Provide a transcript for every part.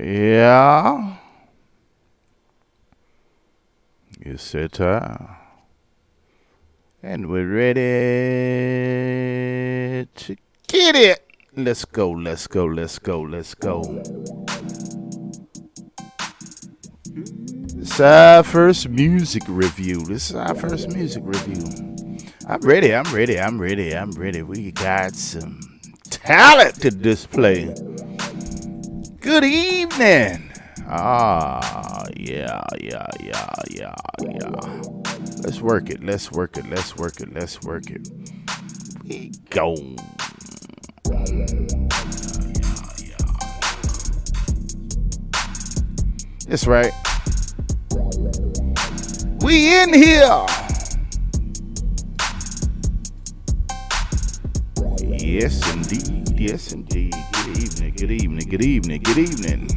It uh, And we're ready to get it. Let's go, let's go, let's go, let's go. This is our first music review. This is our first music review. I'm ready, I'm ready, I'm ready, I'm ready. We got some talent to display. Good evening. Ah, yeah, yeah, yeah, yeah, yeah. Let's work it, let's work it, let's work it, let's work it. We go. That's right. We in here. Yes, indeed. Yes, indeed. Good evening. Good evening. Good evening. Good evening.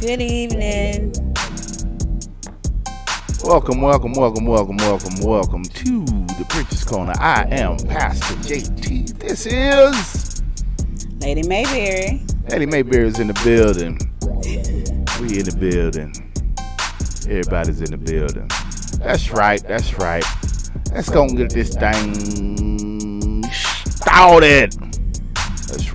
Good evening. Welcome, welcome, welcome, welcome, welcome, welcome to the Preacher's Corner. I am Pastor JT. This is Lady Mayberry. Lady Mayberry is in the building. We in the building. Everybody's in the building. That's right. That's right. Let's go and get this thing started.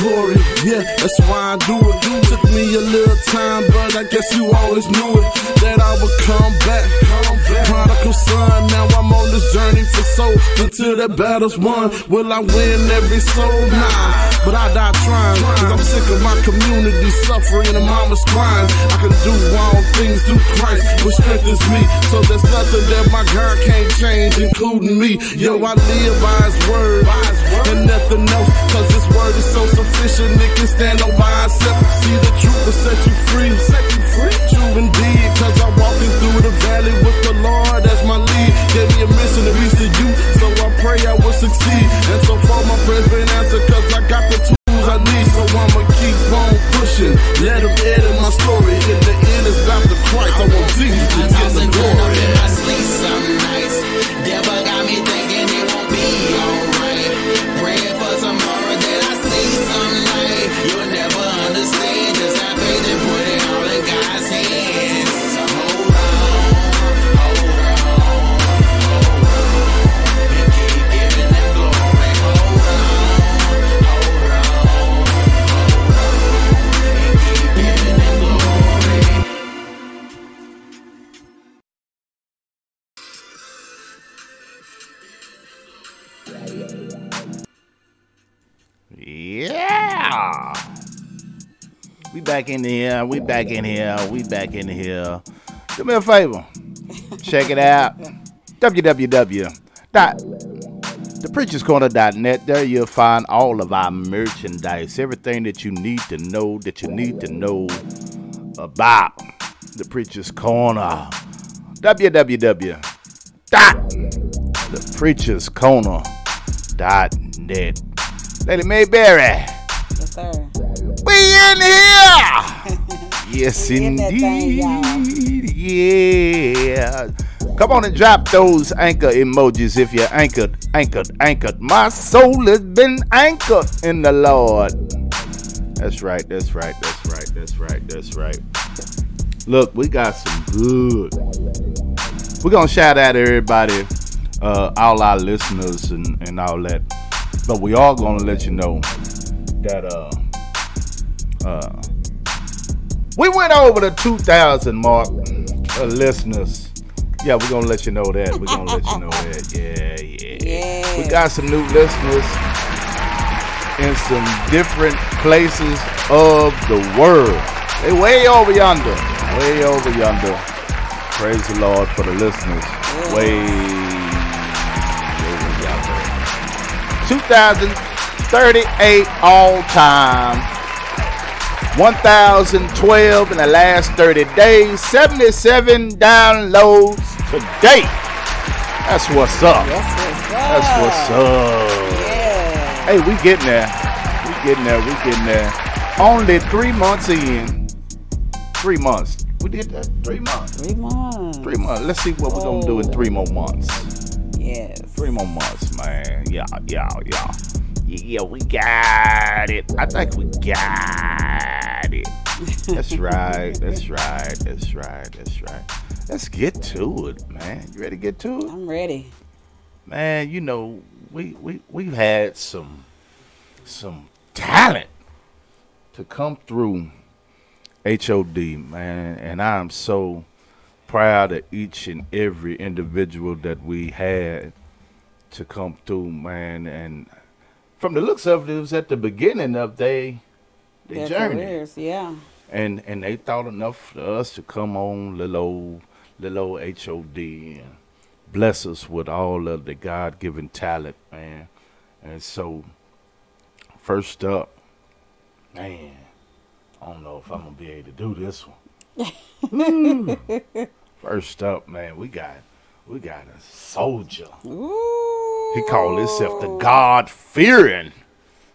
glory. Yeah, that's why I do it. You took me a little time, but I guess you always knew it. That I would come back. This journey for soul. Until that battle's won, will I win every soul? Nah, but I die trying. Cause I'm sick of my community suffering and mama's crying. I can do all things through Christ, which strengthens me. So there's nothing that my God can't change, including me. Yo, I live by his word and nothing else. Cause his word is so sufficient, it can stand on by itself. See the truth will set you free. Set you free. True indeed, cause I'm walking through the valley with the Lord as my lead. Gave me a mission to reach to you, so I pray I will succeed. And so far my prayers been answered, cause I got the tools I need. So I'ma keep on pushing. Let him edit my story. In the end, it's about the Christ. I want Jesus to get back in here. We back in here. We back in here. Do me a favor. Check it out. www.thepreacherscorner.net. There you'll find all of our merchandise. Everything that you need to know, that you need to know about the Preacher's Corner. www.thepreacherscorner.net. Lady Mayberry. Yes, sir. We in here. yes, in that thing, indeed. Yeah. Come on and drop those anchor emojis if you're anchored, anchored, anchored. My soul has been anchored in the Lord. That's right. That's right. That's right. That's right. That's right. Look, we got some good. We're gonna shout out everybody, uh, all our listeners and, and all that. But we are gonna let you know that uh uh we went over the 2000 mark of listeners. Yeah, we're gonna let you know that. We're gonna let you know that. Yeah, yeah. Yeah. We got some new listeners in some different places of the world. They way over yonder. Way over yonder. Praise the Lord for the listeners. Way over yonder. 2038 all time. 1,012 in the last 30 days. 77 downloads today. That's what's up. Yes, what's That's what's up. Yeah. Hey, we getting there. We getting there. We getting there. Only three months in. Three months. We did that. Three months. Three months. Three months. Let's see what we're gonna do in three oh. more months. Yes. Three more months, man. Yeah, yeah, yeah. Yeah, we got it. I think we got it. That's right. That's right. That's right. That's right. Let's get to it, man. You ready to get to it? I'm ready. man, you know, we we we've had some some talent to come through HOD, man, and I'm so proud of each and every individual that we had to come through, man. And from the looks of it, it was at the beginning of they their Their journey careers, yeah. and and they thought enough for us to come on little old, little old HOD and bless us with all of the God given talent, man. And so, first up, man, I don't know if I'm gonna be able to do this one. First up, man, we got we got a soldier. Ooh. He called himself the God fearing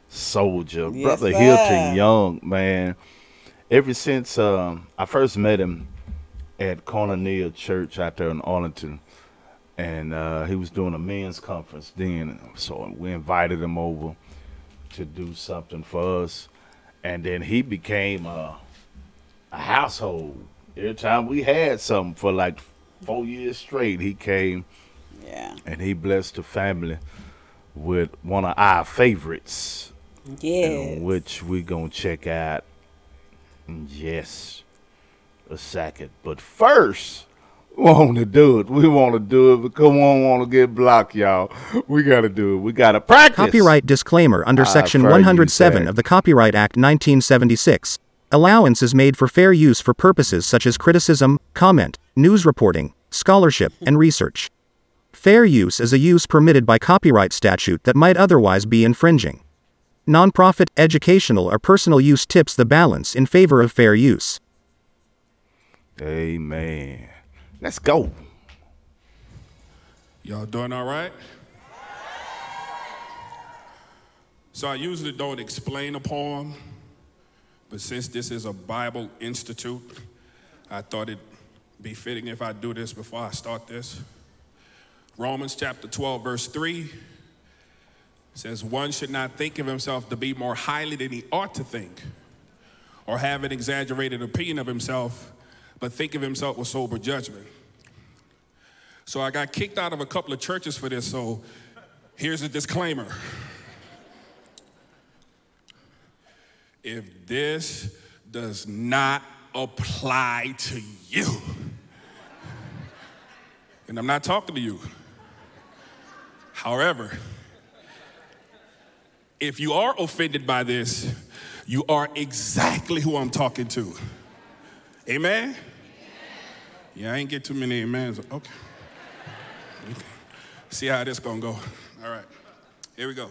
soldier, Yes, brother sir. Hilton Young, man. Ever since um, I first met him at Cornelia Church out there in Arlington, and uh, he was doing a men's conference then, so we invited him over to do something for us, and then he became a, a household. Every time we had something for like four years straight, he came Yeah. and he blessed the family with one of our favorites, Yes. which we gonna check out in just a second. But first, we want to do it. We want to do it because we don't want to get blocked, y'all. We gotta do it. We gotta practice. Copyright disclaimer under Section 107 of the Copyright Act 1976. Allowance is made for fair use for purposes such as criticism, comment, news reporting, scholarship, and research. Fair use is a use permitted by copyright statute that might otherwise be infringing. Nonprofit, educational, or personal use tips the balance in favor of fair use. Amen. Let's go. Y'all doing all right? So I usually don't explain a poem, but since this is a Bible institute, I thought it'd be fitting if I do this before I start this. Romans chapter 12, verse 3 says, One should not think of himself to be more highly than he ought to think, or have an exaggerated opinion of himself, but think of himself with sober judgment. So I got kicked out of a couple of churches for this, so here's a disclaimer. If this does not apply to you, and I'm not talking to you. However, if you are offended by this, you are exactly who I'm talking to. Amen? Yeah, I ain't get too many amens. Okay. Okay. See how this gonna go. All right, here we go.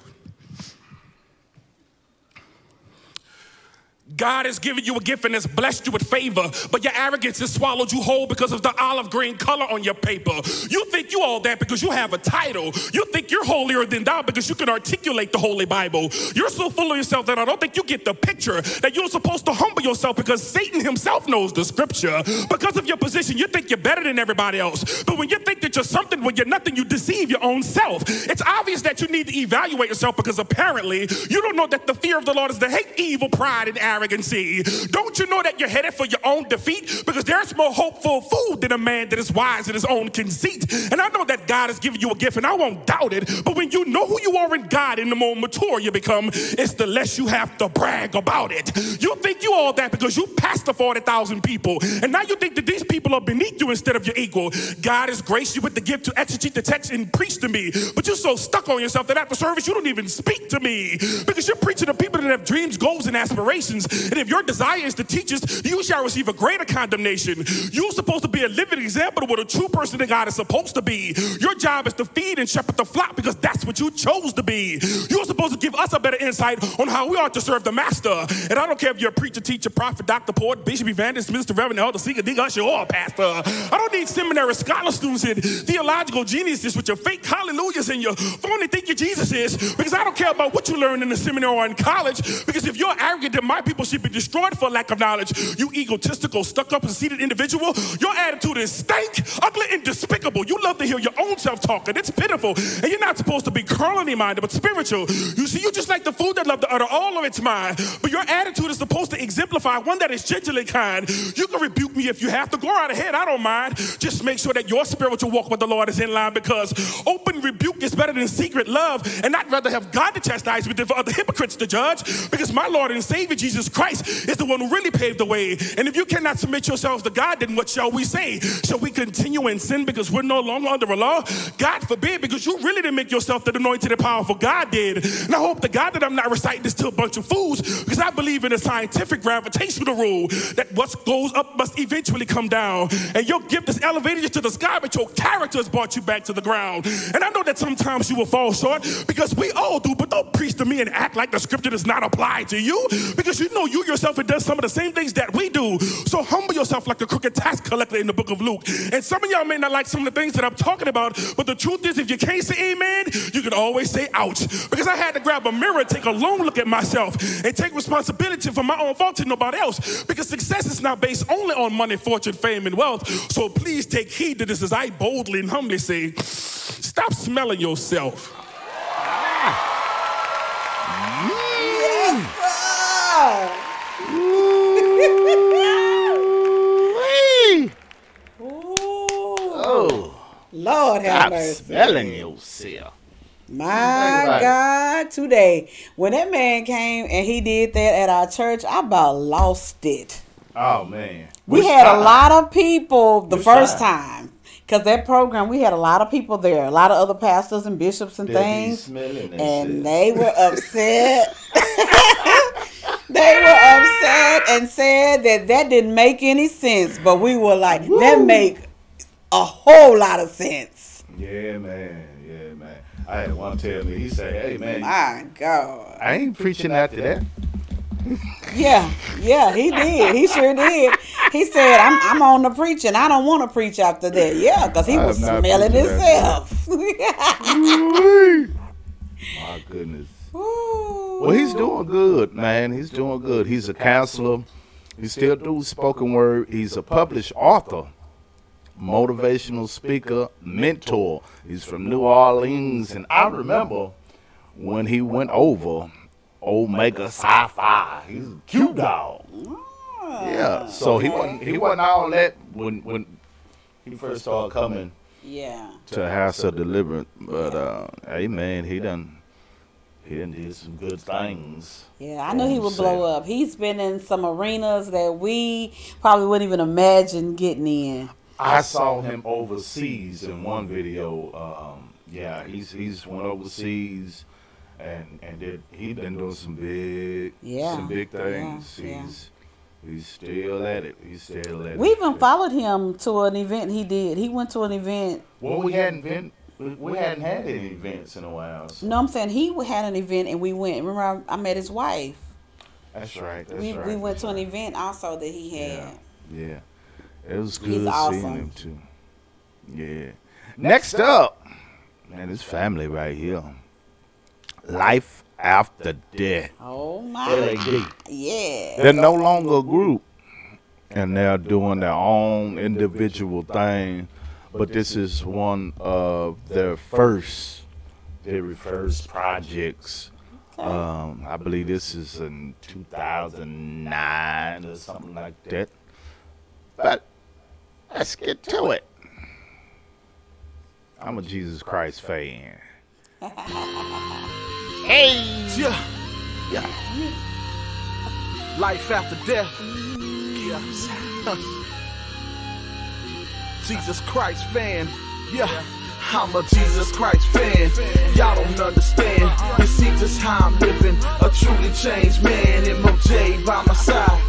God has given you a gift and has blessed you with favor, but your arrogance has swallowed you whole because of the olive green color on your paper. You think you all that because you have a title. You think you're holier than thou because you can articulate the Holy Bible. You're so full of yourself that I don't think you get the picture that you're supposed to humble yourself because Satan himself knows the scripture. Because of your position, you think you're better than everybody else. But when you think that you're something when you're nothing, you deceive your own self. It's obvious that you need to evaluate yourself because apparently you don't know that the fear of the Lord is to hate evil, pride, and arrogance. Don't you know that you're headed for your own defeat? Because there's more hopeful food than a man that is wise in his own conceit. And I know that God has given you a gift, and I won't doubt it. But when you know who you are in God and the more mature you become, it's the less you have to brag about it. You think you all that because you pastor 40,000 people, and now you think that these people are beneath you instead of your equal. God has graced you with the gift to exegete the text and preach to me, but you're so stuck on yourself that after service you don't even speak to me because you're preaching to people that have dreams, goals, and aspirations. Things. And if your desire is to teach us, you shall receive a greater condemnation. You're supposed to be a living example of what a true person in God is supposed to be. Your job is to feed and shepherd the flock because that's what you chose to be. You're supposed to give us a better insight on how we ought to serve the master. And I don't care if you're a preacher, teacher, prophet, doctor, poet, bishop, evangelist, minister, reverend, elder, seeker, dig, usher, or a pastor. I don't need seminary scholar students and theological geniuses with your fake hallelujahs and your phony think you Jesus is because I don't care about what you learned in the seminary or in college because if you're arrogant that my people should be destroyed for lack of knowledge, you egotistical, stuck up, and conceited individual, your attitude is stank, ugly, and despicable. You love to hear your own self talking. It's pitiful. And you're not supposed to be carnally minded, but spiritual. You see, you just like the food that love to utter all of its mind, but your attitude is supposed to exemplify one that is gently kind. You can rebuke me if you have to. Go right ahead. I don't mind. Just make sure that your spiritual walk with the Lord is in line because open rebuke is better than secret love. And I'd rather have God to chastise me than for other hypocrites to judge because my Lord and Savior Jesus Christ is the one who really paved the way. And if you cannot submit yourselves to God, then what shall we say? Shall we continue in sin because we're no longer under a law? God forbid, because you really didn't make yourself the anointed and powerful God did. And I hope to God that I'm not reciting this to a bunch of fools because I believe in a scientific gravitational rule that what goes up must eventually come down. And your gift has elevated you to the sky, but your character has brought you back to the ground. And I know that sometimes you will fall short because we all do, but don't preach to me and act like the scripture does not apply to you because you know you yourself have done some of the same things that we do. So humble yourself like a crooked tax collector in the book of Luke. And some of y'all may not like some of the things that I'm talking about, but the truth is, if you can't say amen, you can always say ouch. Because I had to grab a mirror take a long look at myself and take responsibility for my own faults and nobody else. Because success is not based only on money, fortune, fame, and wealth. So please take heed to this as I boldly and humbly say, stop smelling yourself. Mm. Ooh. Oh, Lord have stop mercy. smelling yourself. My. God, today. When that man came and he did that at our church, I about lost it. Oh man, We Which had time? a lot of people the Which first time? time. Because that program, we had a lot of people there, a lot of other pastors and bishops and They things. and And they were upset. they were upset and said that that didn't make any sense. But we were like, that make a whole lot of sense. Yeah, man. Yeah, man. I had one tell me. He said, "Hey, man, My God. I ain't preaching after that." Yeah, yeah, he did. He sure did. He said, I'm, I'm on the preaching. I don't want to preach after that. Yeah, because he I was smelling himself. My goodness. Ooh. Well, he's doing good, man. He's doing good. He's a counselor. He still does spoken word. He's a published author, motivational speaker, mentor. He's from New Orleans, and I remember when he went over Omega Psi Phi. He's a cute dog. Yeah. So he wasn't he wasn't all that when when he first started coming Yeah. to House of Deliverance. But uh, hey, man, he done he done did some good things. Yeah, I knew he would blow up. He's been in some arenas that we probably wouldn't even imagine getting in. I saw him overseas in one video. Um, yeah, he's he's went overseas, and and did he been doing some big Yeah, some big things. yeah. He's he's still at it. He's still at We it. even followed him to an event he did. He went to an event. Well, we hadn't been we hadn't had any events in a while. So No, I'm saying he had an event and we went. Remember, I, I met his wife. that's right. That's We, right. we went that's to an right. event also that he had. Yeah, yeah. It was good He's seeing awesome. him too. Yeah. Next up, man, this family right here. Life after death. Oh my. LAD. Yeah. They're no longer a group, and they're doing their own individual thing. But this is one of their first, very first projects. Um, I believe this is in 2009 or something like that. But let's get to it. I'm a Jesus Christ fan. hey! Yeah. Yeah. Life after death. Yeah. Jesus Christ fan. Yeah. I'm a Jesus Christ fan. Y'all don't understand. You see just how I'm living. A truly changed man. MOJ by my side.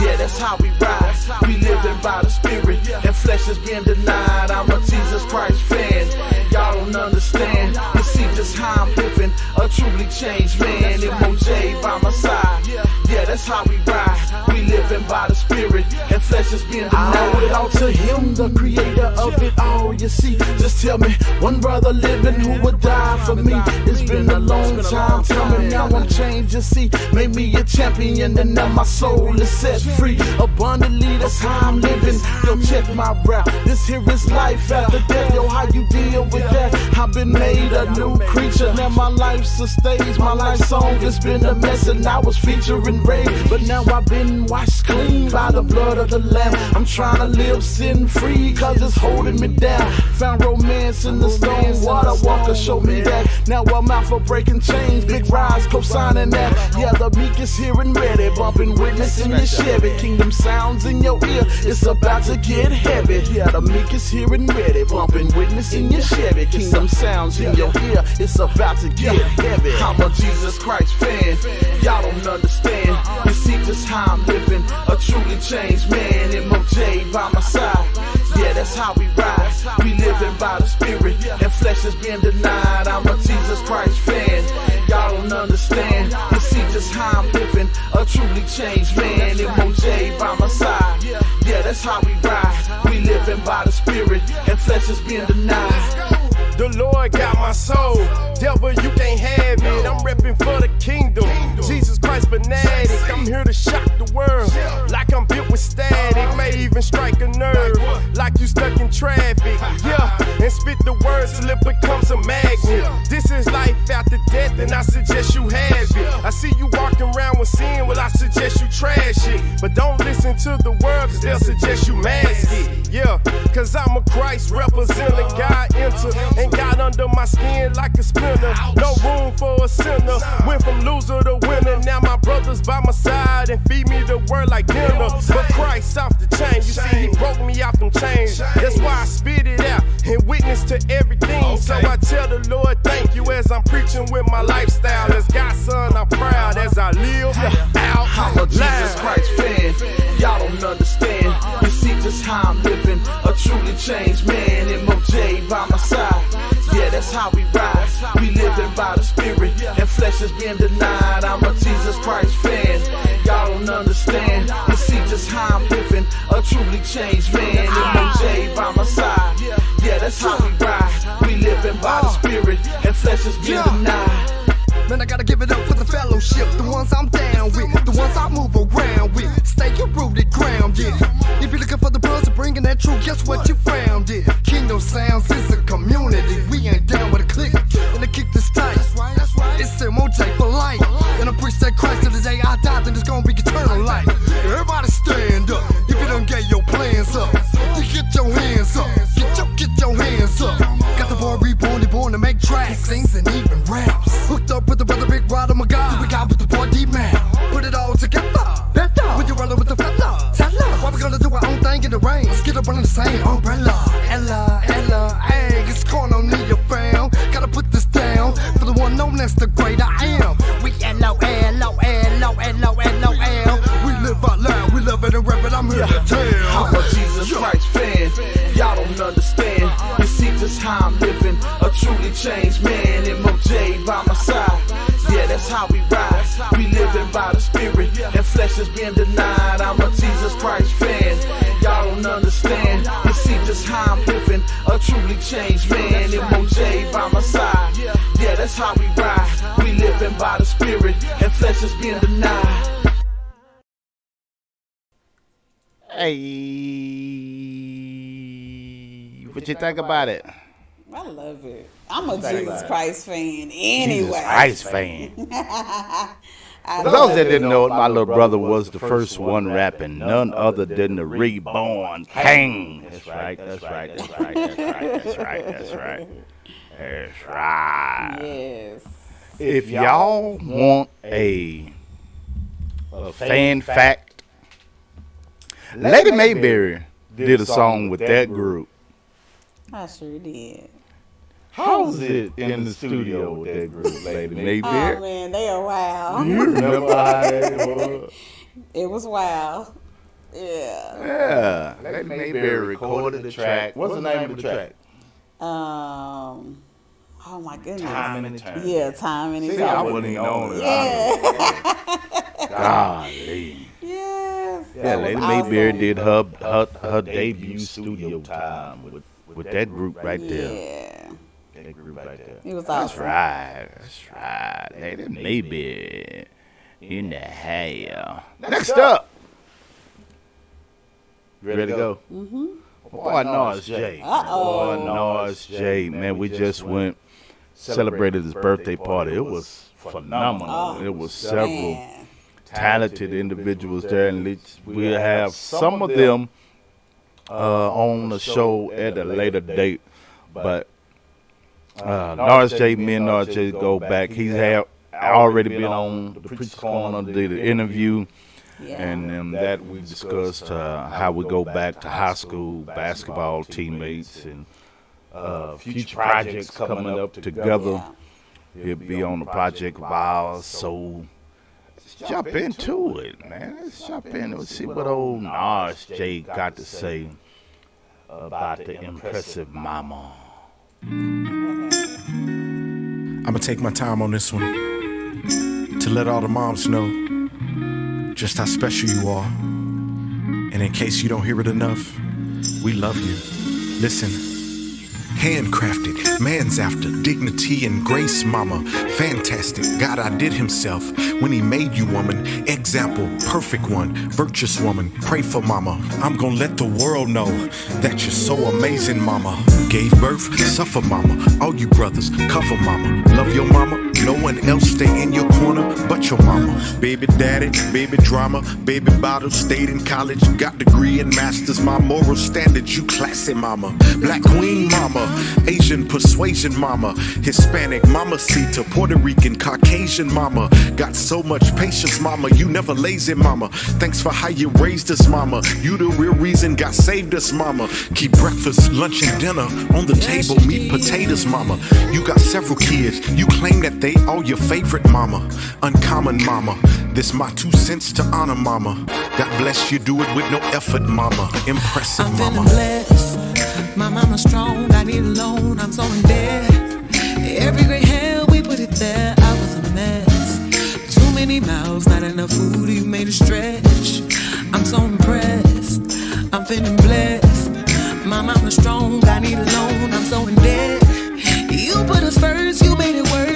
Yeah, that's how we ride. We living by the spirit. And flesh is being denied. I'm a Jesus Christ fan. Y'all don't understand. You see just how I'm living. A truly changed man. MOJ by my side. Yeah, that's how we ride. We living by the spirit. And flesh is being denied. I owe it all to him, the creator of it all. You see, just tell me one brother living who would die for me. It's been a long time coming. Now I'm changed. You see, made me a champion, and now my soul is set free. Abundantly, that's how I'm living. Yo, check my route. This here is life after death. Yo, how you deal with that? I've been made a new creature. Now my life's a stage. My life song has been a mess, and I was featuring Ray. But now I've been washed clean by the blood of the Lamb. I'm trying to live sin free, cause it's holding me down. Found romance in the stone water. Walker showed me that. Now I'm out for breaking chains. Big rise, co-signing that. Yeah, the meek is here and ready. Bumping witness in your Chevy. Kingdom sounds in your ear. It's about to get heavy. Yeah, the meek is here and ready. Bumping witness in your Chevy. Kingdom sounds in your ear. It's about to get heavy. I'm a Jesus Christ fan. Y'all don't understand. You see just how I'm living. A truly changed man. MOJ by my side. Yeah, that's how we ride. We living by the spirit. And flesh is being denied. I'm a Jesus Christ fan. Y'all don't understand. You see just how I'm living. A truly changed man. MOJ by my side. Yeah, that's how we ride. We living by the spirit. And flesh is being denied. Soul. Devil, you can't have it. I'm repping for the kingdom. Jesus Christ fanatic. I'm here to shock the world. Like I'm built with static. May even strike a nerve. Like you stuck in traffic. Yeah. And spit the words till it becomes a This is life after death, and I suggest you have it. I see you walking around with sin. Well, I suggest you trash it. But don't listen to the world, cause they'll suggest you mask it. Yeah. Cause I'm a Christ representing God enter and got under my skin like a splinter. No room for a sinner. Went from loser to winner. Now my brother's by my side and feed me the word like dinner. But Christ off the chain. You see, he broke me out them chains. That's why I spit it out and witness to everything. So I tell the Lord thank you as I'm preaching with my lifestyle. As God's son, I'm proud as I live out I'm a Jesus. Christ fan. Y'all don't understand. You see just how I'm living. A truly changed man. MOJ by my side. That's how we ride. We living by the spirit. And flesh is being denied. I'm a Jesus Christ fan. Y'all don't understand. You see just how I'm living. A truly changed man. MOJ by my side. Yeah, that's how we ride. We living by the spirit. And flesh is being denied. Man, I gotta give it up for the fellowship, the ones I'm down with, the ones I move around with. Stay your rooted ground, yeah. If you're looking for the buzz of bringing that truth, guess what you found it? Kingdom Sounds is a community. We ain't down with a click, and the kick this tight. It's MOJ for life, and I preach that Christ till the day I die, then it's gonna be eternal life. Everybody stand up if you don't get your plans up. You get your hands up, get your get your hands up. Got the boy reborn, born to make tracks, sings and even raps. Up with the you think about it? I love it. I'm a Jesus. Christ fan anyway. Jesus Christ fan. For those that didn't know it, my little brother was the first one rapping, none other than the reborn king. That's right, that's right, that's right, that's right, that's right, that's right. That's right. Yes. If y'all want a, a fan fact, Lady Mayberry did a song with that group. I sure did. How's it in the studio with that group, lady? Oh Mayberry? man, they are wild. you remember how that was? It was wild. Yeah. Yeah. Lady Mayberry recorded the track. What's the name of the track? Um. Oh my goodness. Time and Eternity. Yeah, time and See, I wouldn't even know it. Yeah. Golly. yes. Yeah, that was Lady awesome. Mayberry did her, her her debut studio time with with that group right there. Yeah. That group right there. It was That's right. That's right. Lady Mayberry in the hair. Next up. You ready to go? Mm-hmm. Boy, Norris J. Uh-oh. Boy, Norris J. Man, we just went celebrated his birthday party. It was phenomenal. Oh, it was several Man. talented individuals there, and we'll have some of them uh, on the show at a later date. But uh, Norris J, me and Norris J go back. He's have already been on the Preacher's Corner, did an interview, Yeah. and um, that we discussed uh, how we go back to high school basketball teammates and uh, future projects coming up together. Yeah. He'll be on the project of ours, so let's jump into it, man. Let's jump in and see what old Nas J got to say about the impressive mama. I'm gonna take my time on this one to let all the moms know just how special you are. And in case you don't hear it enough, we love you. Listen. Handcrafted, man's after dignity and grace, mama. Fantastic, God outdid himself when he made you, woman. Example, perfect one, virtuous woman. Pray for mama. I'm gonna let the world know that you're so amazing, mama. Gave birth, suffer, mama. All you brothers, cover, mama. Love your mama. No one else stay in your corner but your mama. Baby daddy, baby drama, baby bottle, stayed in college, got degree and masters. My moral standards, you classy mama. Black queen mama, Asian persuasion mama, Hispanic mama, see to Puerto Rican, Caucasian mama. Got so much patience, mama. You never lazy, mama. Thanks for how you raised us, mama. You the real reason God saved us, mama. Keep breakfast, lunch, and dinner on the table. Meat, potatoes, mama. You got several kids. You claim that they all your favorite, mama. Uncommon, mama. This my two cents to honor, mama. God bless you. Do it with no effort, mama. Impressive, mama. My mama's strong, I need a loan, I'm so in debt. Every great hair, we put it there, I was a mess. Too many mouths, not enough food, you made a stretch. I'm so impressed, I'm feeling blessed. My mama's strong, I need a loan, I'm so in debt. You put us first, you made it work,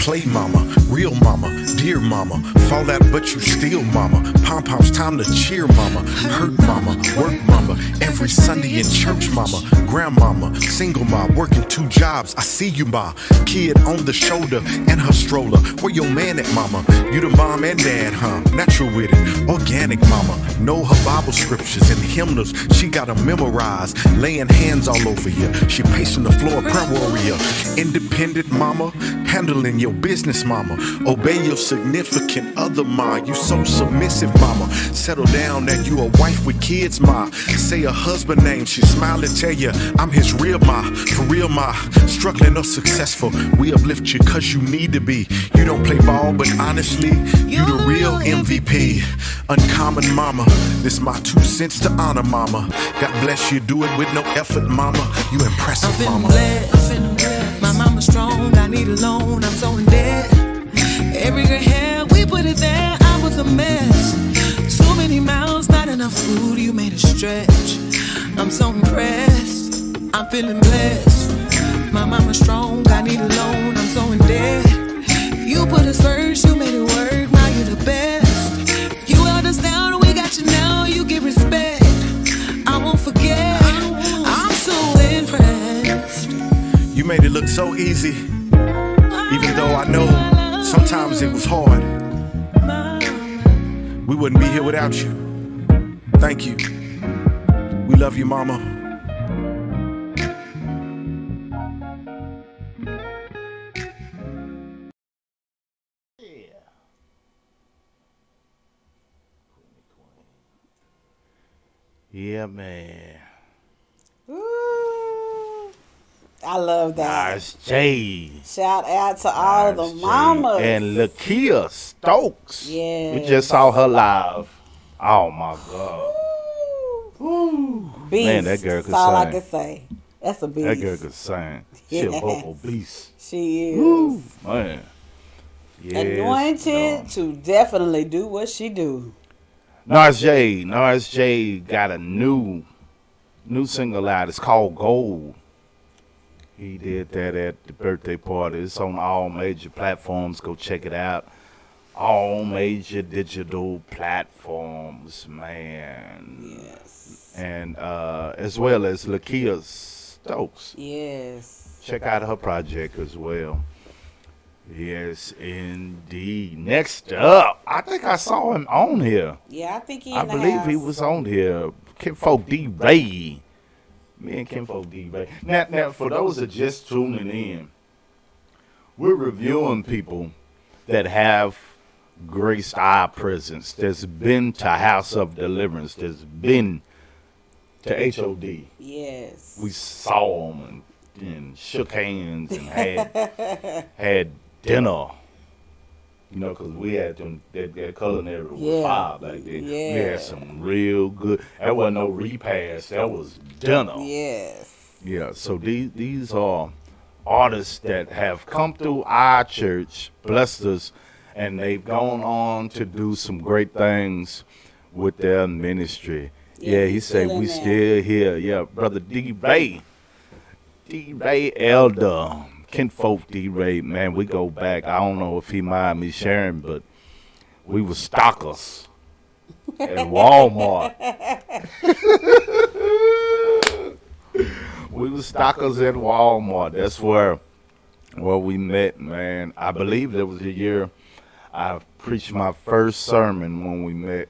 play mama, real mama, dear mama. Fall out, but you still mama. Pom poms, time to cheer mama. Hurt mama, work mama. Every Sunday in church mama. Grandmama, single mom, working two jobs. I see you, ma. Kid on the shoulder and her stroller. Where your man at, mama? You the mom and dad, huh? Natural with it, organic mama. Know her Bible scriptures and hymnals. She got 'em memorized. Laying hands all over you. She pacing the floor, prayer warrior. Independent mama, handling your business, mama. Obey your significant other, ma. You so submissive, mama. Settle down that you a wife with kids, ma. Say a husband name, she smile and tell you, I'm his real ma. For real, ma. Struggling or successful, we uplift you cause you need to be. You don't play ball, but honestly, you the real MVP. Uncommon mama, this my two cents to honor, mama. God bless you, do it with no effort, mama. You impressive, mama. blessed. My mama's strong, I need a loan, I'm so in debt. Every gray hair, we put it there, I was a mess. Too many mouths, not enough food, you made it stretch. I'm so impressed, I'm feeling blessed. My mama's strong, I need a loan, I'm so in debt. You put us first, you made it work, made it look so easy, even though I know sometimes it was hard. We wouldn't be here without you. Thank you. We love you, mama. Yeah, man. Ooh, I love that. Nice J. Shout out to all the mamas. And Lakia Stokes. Yeah. We just saw her live. Oh my God. beast. Man, that girl could That's all I sing. can say. That's a beast. That girl could sing. She a Yes. vocal beast. She is. Woo, man. Yes, Anointed to definitely do what she do. Nas J. Nas J got a new new single out. It's called Gold. He did that at the birthday party. It's on all major platforms. Go check it out. All major digital platforms, man. Yes. And uh, as well as Lakia Stokes. Yes. Check out her project as well. Yes, indeed. Next up, I think I saw him on here. Yeah, I think he. I believe he was on here. Kinfolk D. Ray. Me and Kinfolk D. Ray. Now, now, for those that are just tuning in, we're reviewing people that have graced our presence. That's been to House of Deliverance. That's been to HOD. Yes. We saw them and, and shook hands and had had dinner. You know, 'cause we had them that, that culinary was Yeah. fire back then. We had some real good. That wasn't no repast. That was dinner. Yes. Yeah. So these these are artists that have come through our church, blessed us, and they've gone on to do some great things with their ministry. Yeah, Yeah, he said we there. still here. Yeah, brother D Ray, D Ray Elder, Kinfolk D Ray. Man, we go back. I don't know if he mind me sharing, but we were stockers at Walmart. we were stockers at Walmart. That's where where we met, man. I believe that was the year I preached my first sermon when we met.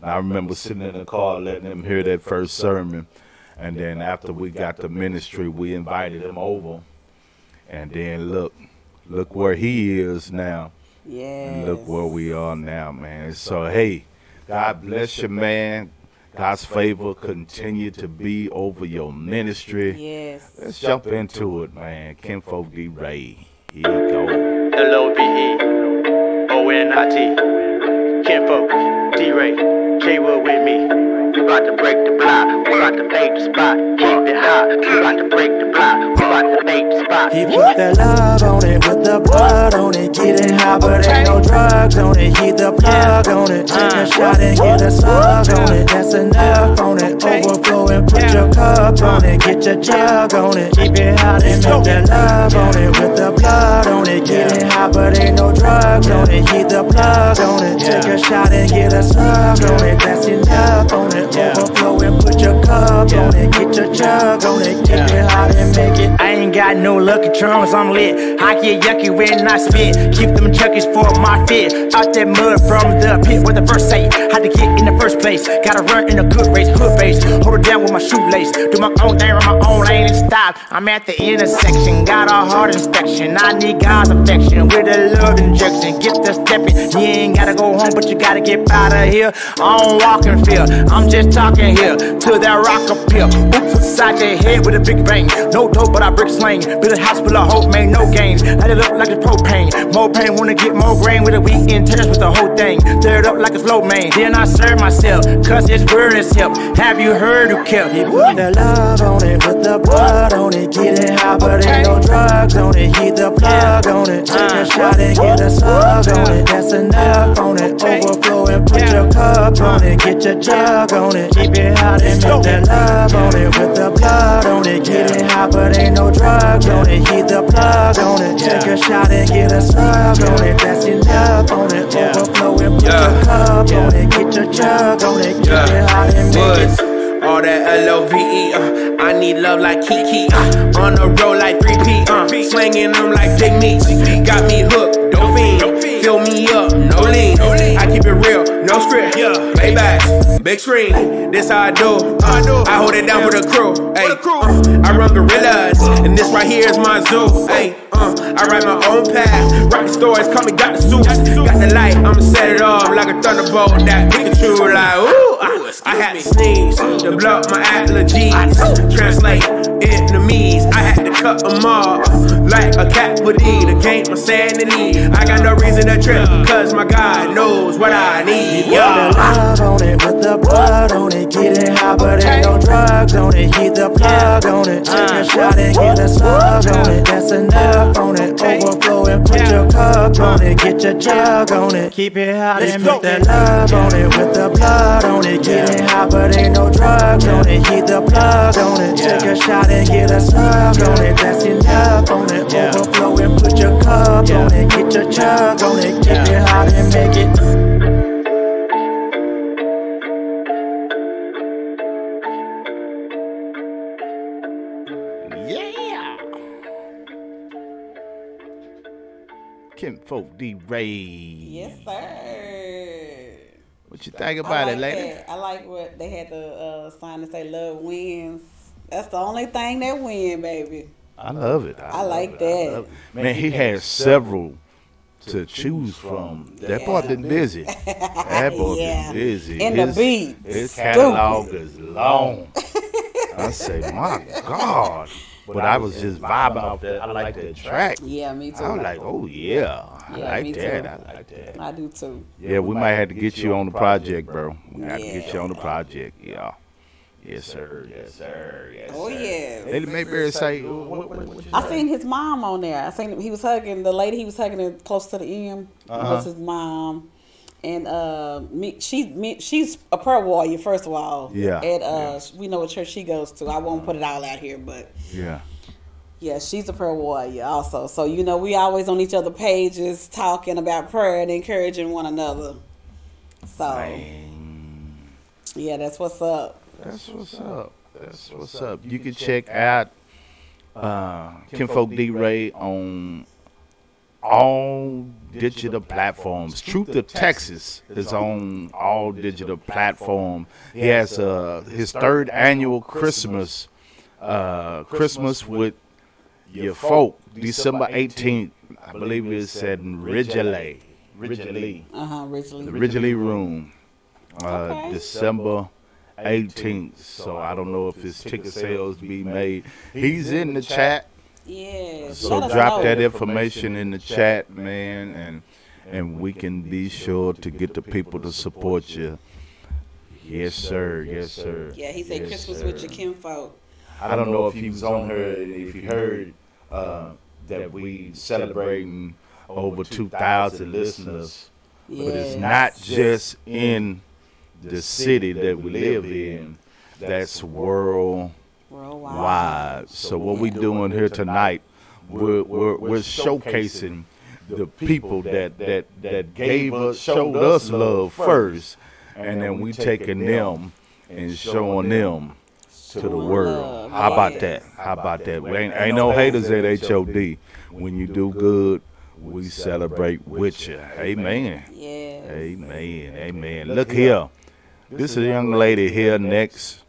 And I remember sitting in the car letting him hear that first sermon. And then after we got the ministry, we invited him over. And then look, look where he is now. Yes. And look where we are now, man. So hey, God bless you, man. God's favor continue to be over your ministry. Yes. Let's jump into it, man. Kinfolk D Ray. Here you go. L O V E O N I T. Kinfolk, D Ray, K Wood with me. About to break the block, we about to make the spot. Keep it hot, we about to break the block, we about to make the spot. He put that love on it, put the blood on it, get it high, but ain't no drugs on it. Heat the plug on it, take a shot and get a slug on it. That's enough on it, overflow and put your cup on it, get your jug on it, keep it hot and make that love on it, with the blood on it, get it high, but ain't no drugs on it. Heat the plug on it, take a shot and get a slug on it. That's enough on it, overflow and put your cup on it, get your jug on it, keep it hot and make it. I ain't got no lucky charms, I'm lit. I get yucky when I spit. Keep them chuckies for my fit. Out that mud from the pit where the first say how to get in the first place. Gotta run in a good race, hood base. Hold it down with my shoelace. Do my own thing, run my own lane and stop. I'm at the intersection, got a heart inspection. I need God's affection with a love injection. Get the stepping. You ain't gotta go home, but you gotta get out of here. I don't walk in fear. I'm just talking here to that rock up here. Oops, inside your head with a big bang. No dope, but I brick slang. Build a house full of hope, made no gains. Light it up like it's propane. More pain, wanna get more grain with a wheat in tears with the whole thing. Stir it up like it's low main. Then I serve myself, cause it's word is help. Have you heard who kept? He put the love on it, put the blood on it. Get it high, but ain't no drugs on it. Heat the plug on it. Take a uh. shot and get a slug on it. That's enough on it. Overflow and put your cup on it. Get your jug on it. Keep it hot and make that love on it. With the blood on it. Get it hot, but ain't no drugs on it. Heat the plug on it. Take a shot and get a slug on it. That's enough on it. Overflow and put your cup on it. Get your jug on it. Keep it hot and make it. All that L-O-V-E, uh, I need love like Kiki, uh, on the road like 3P, uh, slinging them like big meats, got me hooked, dope fiend, fill me up, no lean, I keep it real, no script, playback, big screen, this how I do, uh, I hold it down for the crew, ayy, uh, I run gorillas, and this right here is my zoo, ayy, uh, I write my own path, write the stories, call me got the suits, got the light, I'ma set it off like a thunderbolt, that Pikachu, like, ooh, uh, I had to sneeze to block my allergies. Translate enemies. I had to cut them off like a cat would eat to gain my sanity. I got no reason to trip, cause my God knows what I need. Got Yeah. the love on it with the blood on it. Get it high, but ain't no drugs on it. Heat the plug on it. Take a uh. shot and get a slug on it. That's enough on it. Overflow and put your cup on it. Uh. Get your jug on it. Keep it hot and put that love on it with the blood on it. Get it high, but ain't no drugs on it. Heat the plug on it. Take a shot and get a slug on it. That's enough on it. Overflow and put your cup on it. Get your jug on it. Keep it hot and make it. Yeah. Kinfolk D Ray. Yes, sir. What you think I about like it, lady? that. I like what they had the uh, sign to say "Love wins." That's the only thing that win, baby. I love it. I like that. Man, he had several to choose from. That boy been busy. That boy Yeah. been busy. And the his, beat, His stupid. catalog is long. I say, my God. But I was just vibing off that. I like that track. Yeah, me too. I was like, oh yeah, I Yeah, like that. too. I like that. I do too. Yeah, we might have to get you on the project, bro. We have to get you on the project. Yeah. Yes, sir. Yes, sir. Yes, Oh, sir. yeah. Lady Mayberry say, what, what, what I seen his mom on there. I seen him, he was hugging the lady. He was hugging her close to the end. Uh-huh. Was his mom, and uh, me. She me, she's a prayer warrior. First of all, Yeah, And uh, we know what church she goes to. I won't put it all out here, but Yeah. yeah, she's a prayer warrior also. So you know, we always on each other pages talking about prayer and encouraging one another. So yeah, that's what's up. That's what's up. That's what's up. You can check out uh, Kinfolk D Ray on all digital platforms. Truth of Texas is on all digital platforms. He has uh, his third annual Christmas, uh, Christmas with your folk, December 18th. I believe it's at Ridgely. Ridgely. Uh huh. Originally. The Ridgely Room, uh, December 18th. So I don't know if his ticket sales be made. He's in the chat. Yeah. So drop that information in the chat, man, and and we can be sure to get the people to support you. Yes, sir. Yes, sir. Yeah, he said Yes, Christmas sir. with your kinfolk. I don't know if he was on her, if he heard uh, that we celebrating over 2,000 listeners, but it's not just in the city that we live in. That's worldwide. Worldwide. So what we doing here tonight, we're, we're, we're showcasing the people that, that, that gave us, showed us love first, and then we taking them and showing them to the world. How about that? How about that? We ain't, ain't no haters at HOD. When you do good, we celebrate with you. Amen. Yeah. Amen. Amen. Look here. This is a young lady here next.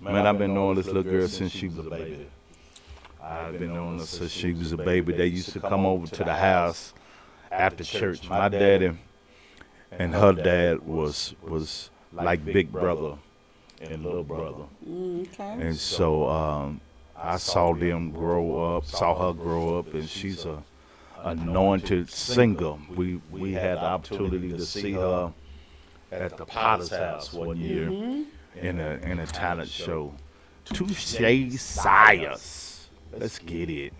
Man, I've been knowing this little girl since she was a baby. I've been knowing her since she was a baby. They used to come over to the house after church. My daddy and her dad was was like big brother and little brother. Mm, okay. And so um, I saw them grow up, saw her grow up, and she's a anointed singer. We we had the opportunity to see her at the Potter's House one year in a in a talent show. Touche Sires. Let's get it.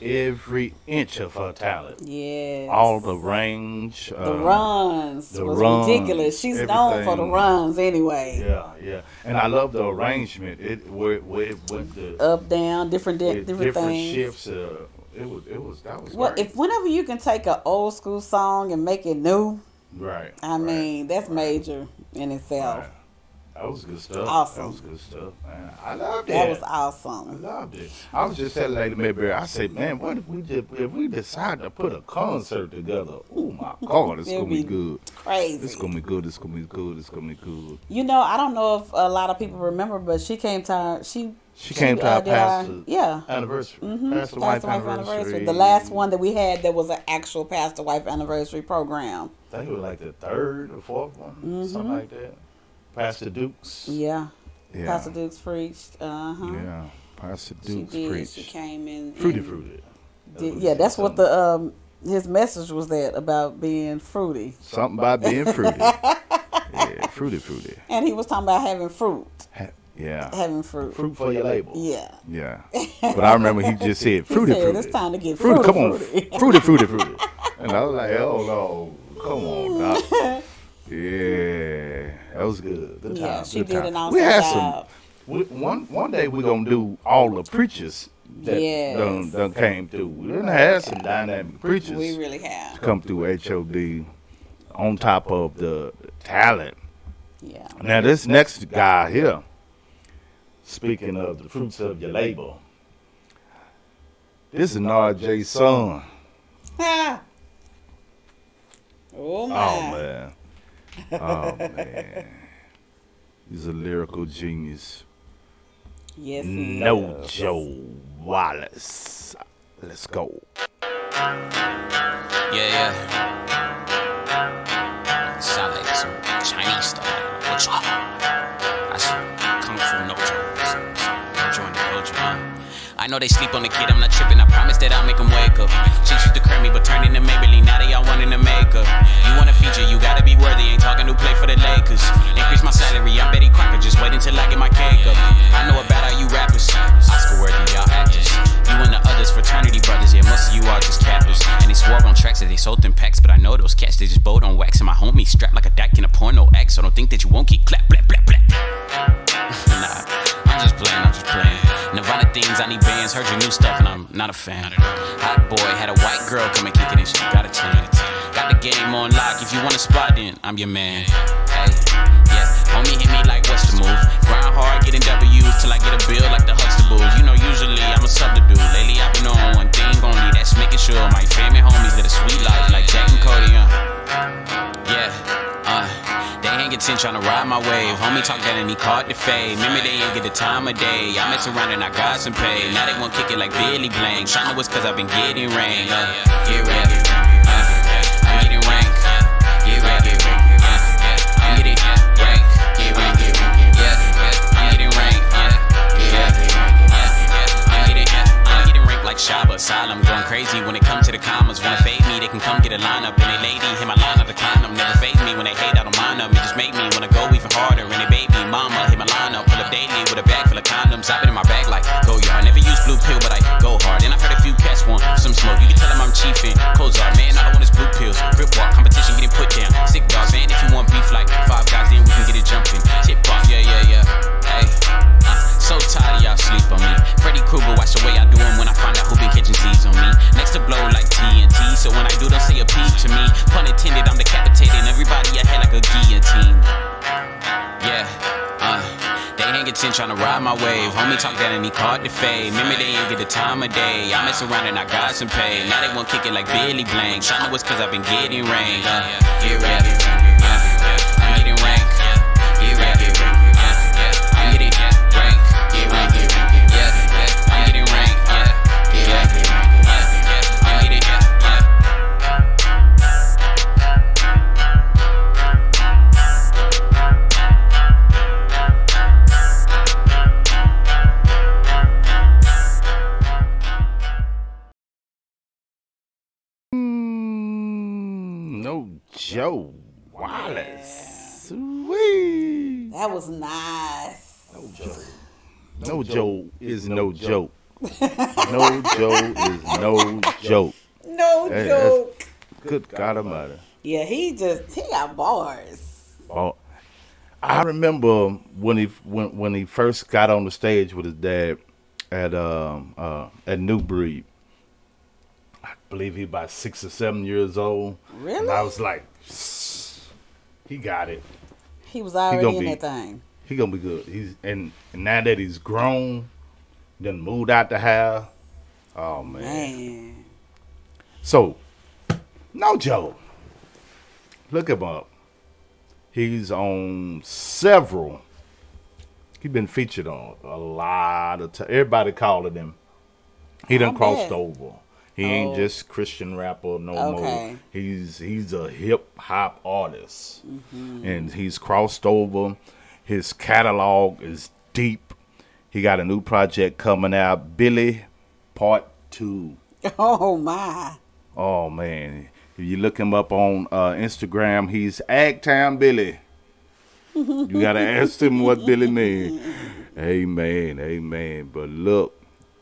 Every inch of her talent. Yeah. All the range. The uh, runs the was runs, ridiculous. She's known for the runs anyway. Yeah, yeah. And I love the arrangement. It where where with the Up, down, different, di- different, different things. shifts. Uh, it was it was that was Well, great. if whenever you can take an old school song and make it new, right. I mean that's major in itself. That was good stuff. Awesome. That was good stuff, man. I loved it. That was awesome. I loved it. I was just telling Lady Mayberry, I said, man, what if we just if we decide to put a concert together? Oh my God, it's gonna be be good. crazy. It's gonna be good. It's gonna be good. It's gonna be good. You know, I don't know if a lot of people remember, but she came to our, she She came to uh, our did our- yeah anniversary. Mhm. Pastor wife wife anniversary. The last one that we had that was an actual pastor wife anniversary program. I think it was like the third or fourth one, something like that. Pastor Dukes. Yeah. Yeah. Pastor Dukes preached. Uh huh. Yeah. Pastor She Dukes did. preached. She came in. Fruity fruity. did- yeah, that's what the um his message was that about being fruity. Something about being fruity. Yeah, fruity, fruity. And he was talking about having fruit. Yeah. Having fruit. Fruit for your label. Yeah. Yeah. But I remember he just said fruity, said, fruity. "It's time to get fruity. fruity, Come on, fruity." fruity, fruity, fruity. And I was like, oh no, come on, doc. Yeah, that was good. Good time. Yeah, she good did time. an awesome we had job. some. We, one one day we're gonna do all the preachers that Yes. done, done came through. We done had some dynamic preachers We really have. come through HOD on top of the talent. Yeah. Now this next guy here, speaking of the fruits of your labor, this is RJ's son. Oh my. Oh man. Oh man. He's a lyrical genius. Yes, he No is. Joe Wallace. Let's go. Yeah, yeah. Sound like some Chinese stuff. What's up? I know they sleep on the kid, I'm not tripping. I promise that I'll make them wake up. Chicks used to cram me, but turned into Maybelline. Now they all wanting to make up. You want a feature, you gotta be worthy. Ain't talking to play for the Lakers. Increase my salary, I'm Betty Crocker. Just wait until I get my cake up. I know about all you rappers. Oscar worthy, y'all actors. You and the others, fraternity brothers. Yeah, most of you are just cappers. And they swore on tracks that they sold them packs. But I know those cats, they just bowed on wax. And my homie strapped like a dyke in a porno act. So don't think that you won't keep clap, clap, clap, clap. nah, I'm just playing, I'm just playing. Nirvana themes, I need bands. Heard your new stuff, and I'm not a fan. Hot boy had a white girl come and kick it, and she got a tan. Got the game on lock. If you want a spot, then I'm your man. Hey, yeah, homie hit me like what's the move? Grind hard, getting W's till I get a bill like the Huxtables. You know, usually I'm a sub to do. Lately I've been on one thing only. That's making sure my family homies live a sweet life like Zack and Cody. Uh. Yeah, uh, get attention trying to ride my wave. Homie talk that and he caught the fade. Remember they ain't get the time of day. I mess around and I got some pay. Now they won't kick it like Billy Blank. Shine was cause I've been getting rain. Uh, get rank. Uh, I'm getting rank. Get rank. I'm getting rank. Get rank. I'm getting rank. Uh, yeah, yeah, I'm getting, I'm getting ranked like Shaba Asylum. Going crazy when it comes to the commas. Wanna fade me, they can come get a lineup. And they lady, hit my line I've been in my bag like go yard. Never use blue pill, but I go hard. And I've heard a few cats want some smoke. You can tell them I'm chiefin'. Kozar, man, all I want is blue pills. Grip walk, ain't attention trying to ride my wave. Homie talk that and he caught the fade. Remember they ain't get the time of day. I mess around and I got some pay. Now they won't kick it like Billy Blank. Shine was cause I've been getting rain. Uh, get ready. Joe Wallace. Sweet. That was nice. No joke. No joke is no joke. no joke is no joke. No Hey, that's- joke. Good God Almighty. Yeah, he just he got bars. Oh, I remember when he when when he first got on the stage with his dad at um uh at New Breed. I believe he about six or seven years old. Really? And I was like, he got it. He was He already gonna in be- that thing. He gonna be good. He's and, and now that he's grown, then moved out the house. Oh man. Man. So, no Joe. Look him up. He's on several. He's been featured on a lot of time. Everybody calling him. He done I crossed bet. over. He ain't Oh. just Christian rapper no Okay. more. He's he's a hip hop artist, Mhm. and he's crossed over. His catalog is deep. He got a new project coming out, Billy Part Two. Oh my. Oh man, if you look him up on uh, Instagram, he's Agtown Billy. You gotta ask him what Billy mean. Amen, amen. But look,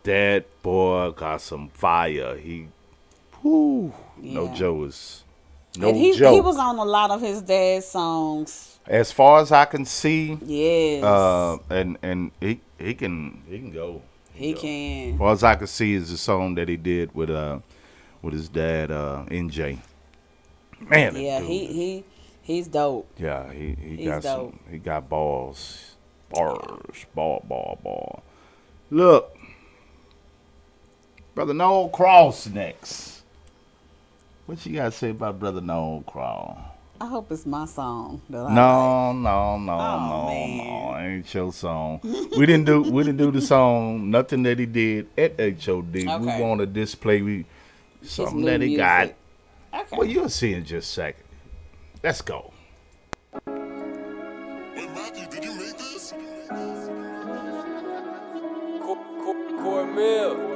that boy got some fire. He, whoo, no Yeah. joke is no and he, joke. he was on a lot of his dad's songs. as far as I can see, Yes. uh, and and he he can he can go. he As can. far as I can see, is the song that he did with uh with his dad uh NJ. Man, Yeah, dude he he he's dope. Yeah, he, he He's got dope. some he got balls. Bars. Ball, ball, ball. Look. Brother Noel Cross next. What you gotta say about Brother Noel Cross? I hope it's my song. That I like. No, no, no, Oh, no, man. no. Ain't your song. we didn't do we didn't do the song, nothing that he did at HOD. We Okay. want to display we something that he got. music. Okay. Well you'll see in just a second. Let's go. Cornmeal.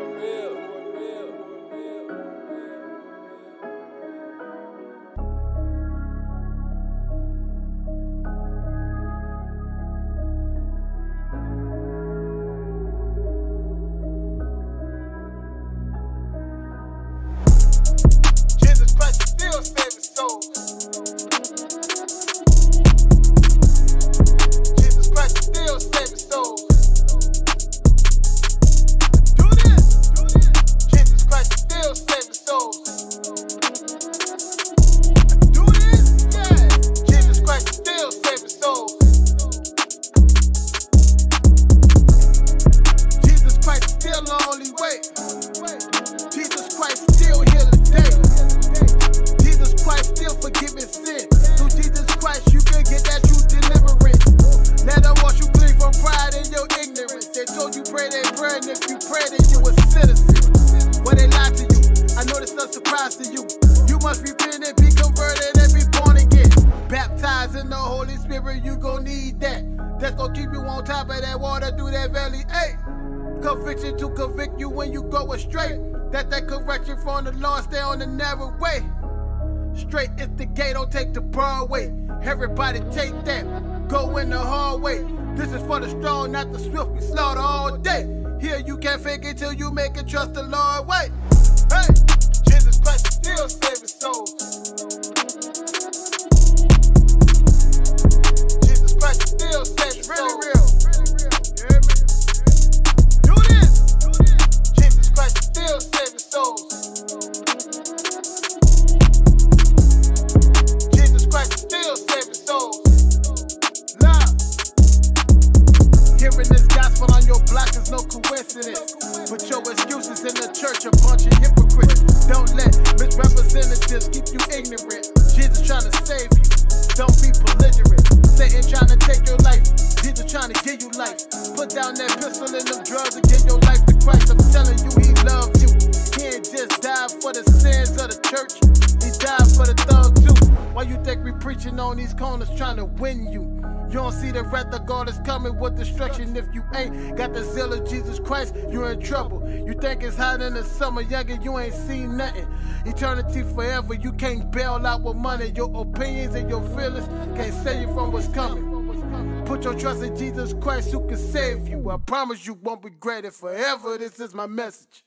You? Don't see the wrath of God is coming with destruction. If you ain't got the zeal of Jesus Christ, you're in trouble. You think it's hot in the summer, younger, you ain't seen nothing. Eternity forever, you can't bail out with money. Your opinions and your feelings can't save you from what's coming. Put your trust in Jesus Christ who can save you. I promise you won't regret it forever. This is my message.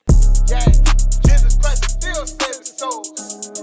Yeah, Jesus Christ is still saving souls.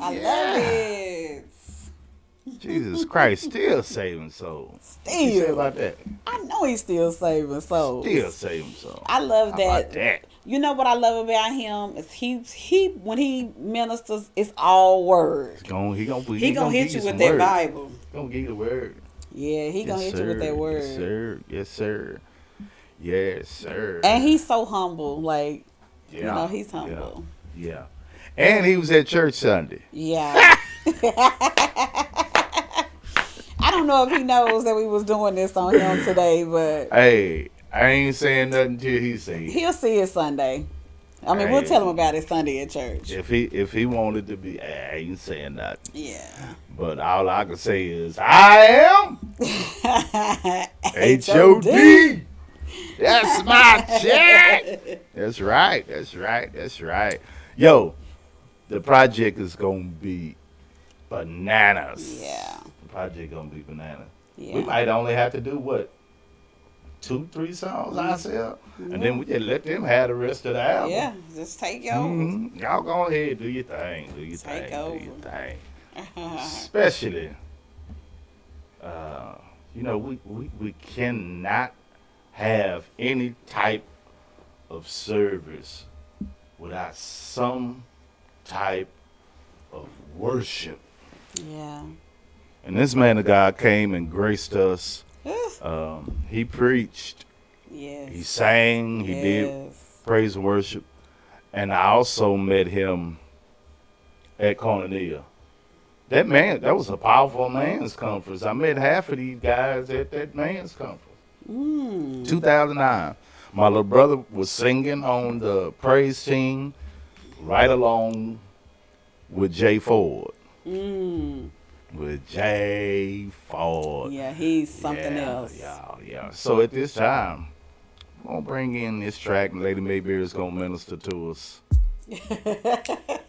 I love it. Jesus Christ, still saving souls. What you say Still. about that? I know he's still saving souls. Still saving souls. I love that. that? You know what I love about him is he he when he ministers, it's all words. Gon- he gonna, He gonna hit you with that word. Bible. Gonna give you the word. Yeah, he gonna Yes, hit you with that word. Yes, sir. Yes, sir. Yes, sir. And he's so humble, like you know, he's humble. Yeah. And he was at church Sunday. Yeah. I don't know if he knows that we was doing this on him today, but Hey, I ain't saying nothing till he say it. he'll see it Sunday. I mean, we'll tell him about it Sunday at church. If he if he wanted to be, I ain't saying nothing. Yeah. But all I can say is I am H O D. That's my check. That's right. That's right. That's right. Yo, the project is gonna be bananas. Yeah. The project gonna be bananas. Yeah. We might only have to do what two, three songs ourselves, and then we just let them have the rest of the album. Yeah, just take over. Mhm. Y'all go ahead, do your thing, do your Take thing, over. do your thing. Especially, uh, you know, we, we, we cannot have any type of service without some type of worship. Yeah. And this man of God came and graced us. Um, he preached. Yes. He sang. He did praise and worship. And I also met him at Cornelia. That man, that was a powerful man's conference. I met half of these guys at that man's conference. Mm. 2009. My little brother was singing on the praise team right along with Jay Ford. Mm. With Jay Ford. Yeah, he's something Yeah, else. Yeah, yeah. So at this time, I'm gonna bring in this track, and Lady Mayberry is gonna minister to us.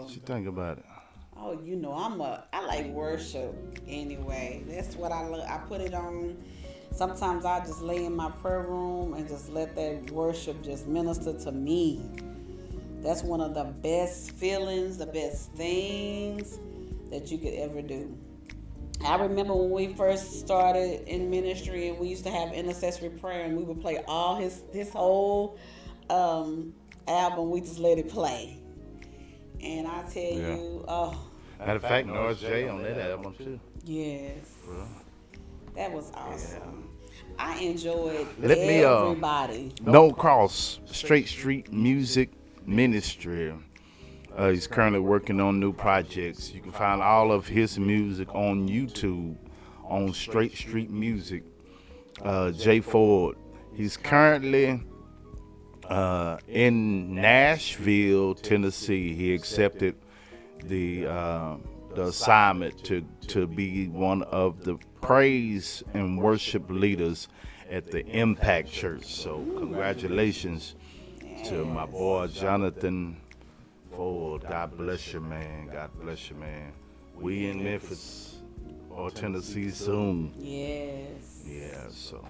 What you think about it? Oh, you know, I'm a I like worship anyway. That's what I look. I put it on. Sometimes I just lay in my prayer room and just let that worship just minister to me. That's one of the best feelings, the best things that you could ever do. I remember when we first started in ministry and we used to have intercessory prayer and we would play all his his whole um, album. We just let it play. And I tell Yeah. you, oh, Matter of fact, Norris J on that album too. yes, Bro. that was awesome. I enjoyed Let me uh, everybody. Noel Cross Straight Street Music Ministry. Uh, he's currently working on new projects. You can find all of his music on YouTube on Straight Street Music. Uh, Jay Ford. He's currently uh, in Nashville, Tennessee. He accepted the uh, the assignment to to be one of the praise and worship leaders at the Impact Church. So congratulations to my boy Jonathan Ford. God bless you, man. God bless you, man. We in Memphis or Tennessee soon. Yes. Yeah. So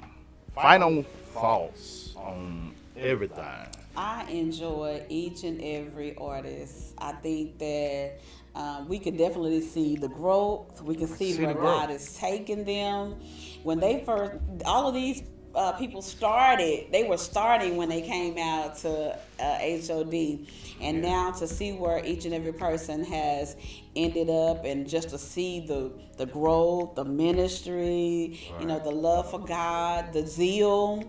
final thoughts on everything. I enjoy each and every artist. I think that um, we can definitely see the growth. We can see, See where. God is taking them. When they first, all of these uh, people started, they were starting when they came out to uh, HOD. And now to see where each and every person has ended up and just to see the, the growth, the ministry, you know, the love for God, the zeal.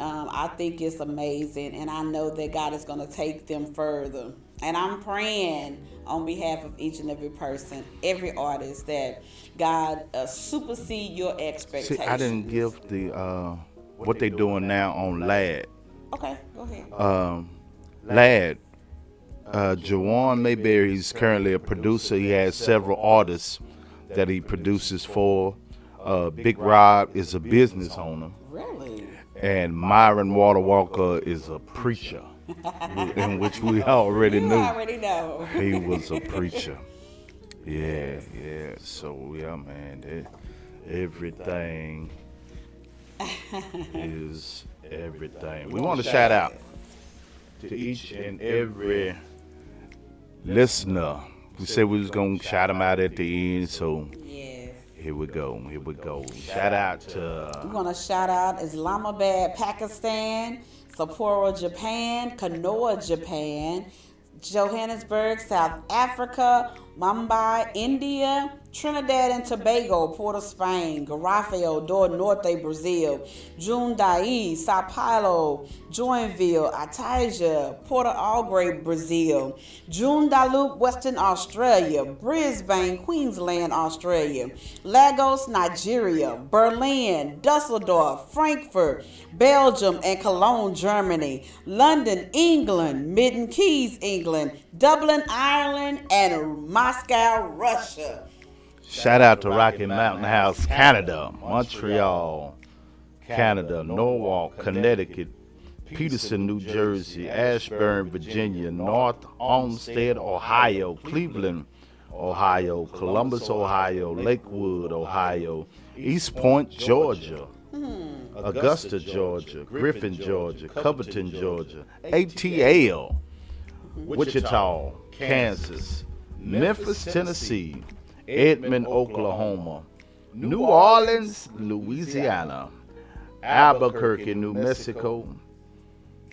Um, I think it's amazing, and I know that God is going to take them further. And I'm praying on behalf of each and every person, every artist, that God uh, supersede your expectations. See, I didn't give the uh, what they doing now on Lad. Okay, go ahead. Um, Lad, uh, Jawan Mayberry, he's currently a producer. He has several artists that he produces for. Uh, Big Rob is a business owner. And Myron Water Walker is a preacher, in which we already You knew. already know. he was a preacher. Yeah, yeah. So yeah, man, that, everything is everything. We want to shout out to each and every listener. We said we was gonna shout them out at the end, so here we go. Here we go. Shout out to uh, We're going to shout out Islamabad, Pakistan, Sapporo, Japan, Kanoa, Japan, Johannesburg, South Africa, Mumbai, India, Trinidad and Tobago, Port of Spain, Garrafão do Norte, Brazil, Jundiaí, Sao Paulo, Joinville, Ataja, Porto Alegre, Brazil, Joondalup, Western Australia, Brisbane, Queensland, Australia, Lagos, Nigeria, Berlin, Dusseldorf, Frankfurt, Belgium, and Cologne, Germany, London, England, Milton Keynes, England, Dublin, Ireland, and Moscow, Russia. Shout out to Rocky Mountain House, Canada, Montreal, Canada, Norwalk, Connecticut, Paterson, New Jersey, Ashburn, Virginia, North Olmsted, Ohio, Cleveland, Ohio, Columbus, Ohio, Lakewood, Ohio, East Point, Georgia, Augusta, Georgia, Griffin, Georgia, Covington, Georgia, ATL, Wichita, Kansas, Memphis, Tennessee, Edmond, Oklahoma, New Orleans, Louisiana, Albuquerque, New Mexico,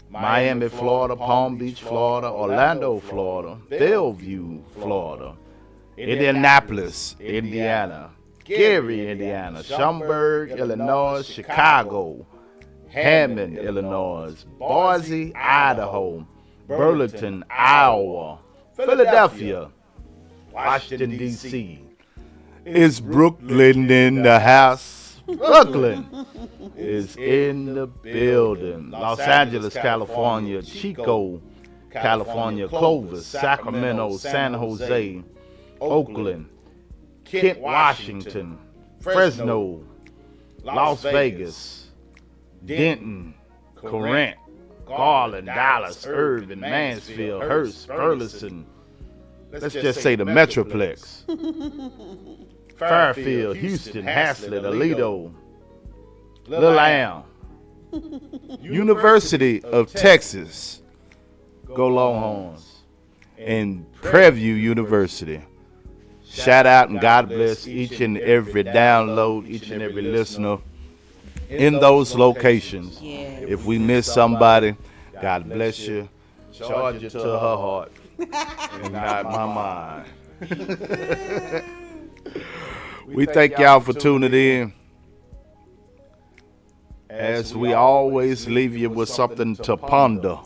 Miami, Florida, Palm Beach, Florida, Orlando, Florida, Belleview, Florida, Indianapolis, Indiana, Gary, Indiana, Schaumburg, Illinois, Chicago, Hammond, Illinois, Boise, Idaho, Burlington, Iowa, Philadelphia, Washington, D.C. Is Brooklyn in the house? Brooklyn is in the building. Los Angeles, California, Chico, California, Clovis, Sacramento, San Jose, Oakland, Kent, Washington, Fresno, Las Vegas, Denton, Corinth, Garland, Dallas, Irving, Mansfield, Hurst, Burleson. Let's just say the Metroplex. Fairfield, Houston, Haslet, Aledo, Little Elm, University of Texas, go Longhorns, and Prairie View University. Shout out and God bless each and every download, each and every listener in those locations. If we miss somebody, God bless you. Charge it to her heart and not my mind. we thank y'all for tuning in. As we always leave you with something to ponder.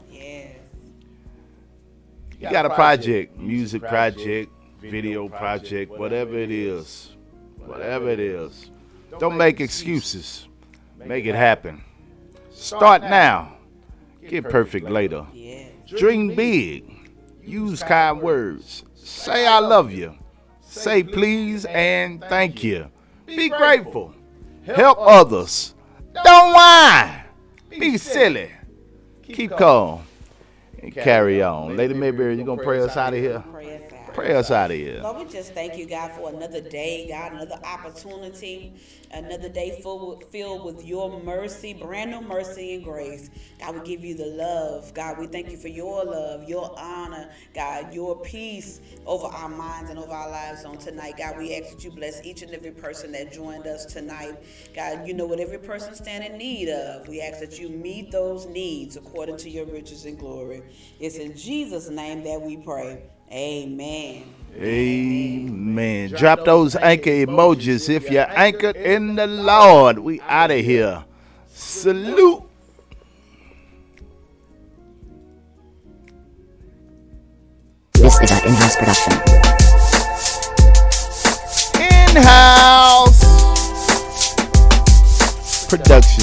You got a project, music project, video project, whatever it is, whatever it is. Don't make excuses. Make it happen. Start now. Get perfect later. Dream big. Use kind words. Say I love you. Say please and thank you. Be grateful. Help others. Don't whine. Be silly. Keep calm. And carry on. Lady Mayberry, you gonna pray us out of here? Pray us out of here. Lord, we just thank you, God, for another day, God, another opportunity, another day full, filled with your mercy, brand new mercy and grace. God, we give you the love. God, we thank you for your love, your honor, God, your peace over our minds and over our lives on tonight. God, we ask that you bless each and every person that joined us tonight. God, you know what every person stand in need of. We ask that you meet those needs according to your riches and glory. It's in Jesus' name that we pray. Amen. Amen. Drop those anchor emojis if you're anchored in the Lord. We out of here. Salute. This is our in-house production. In-house productions. This is our in-house production.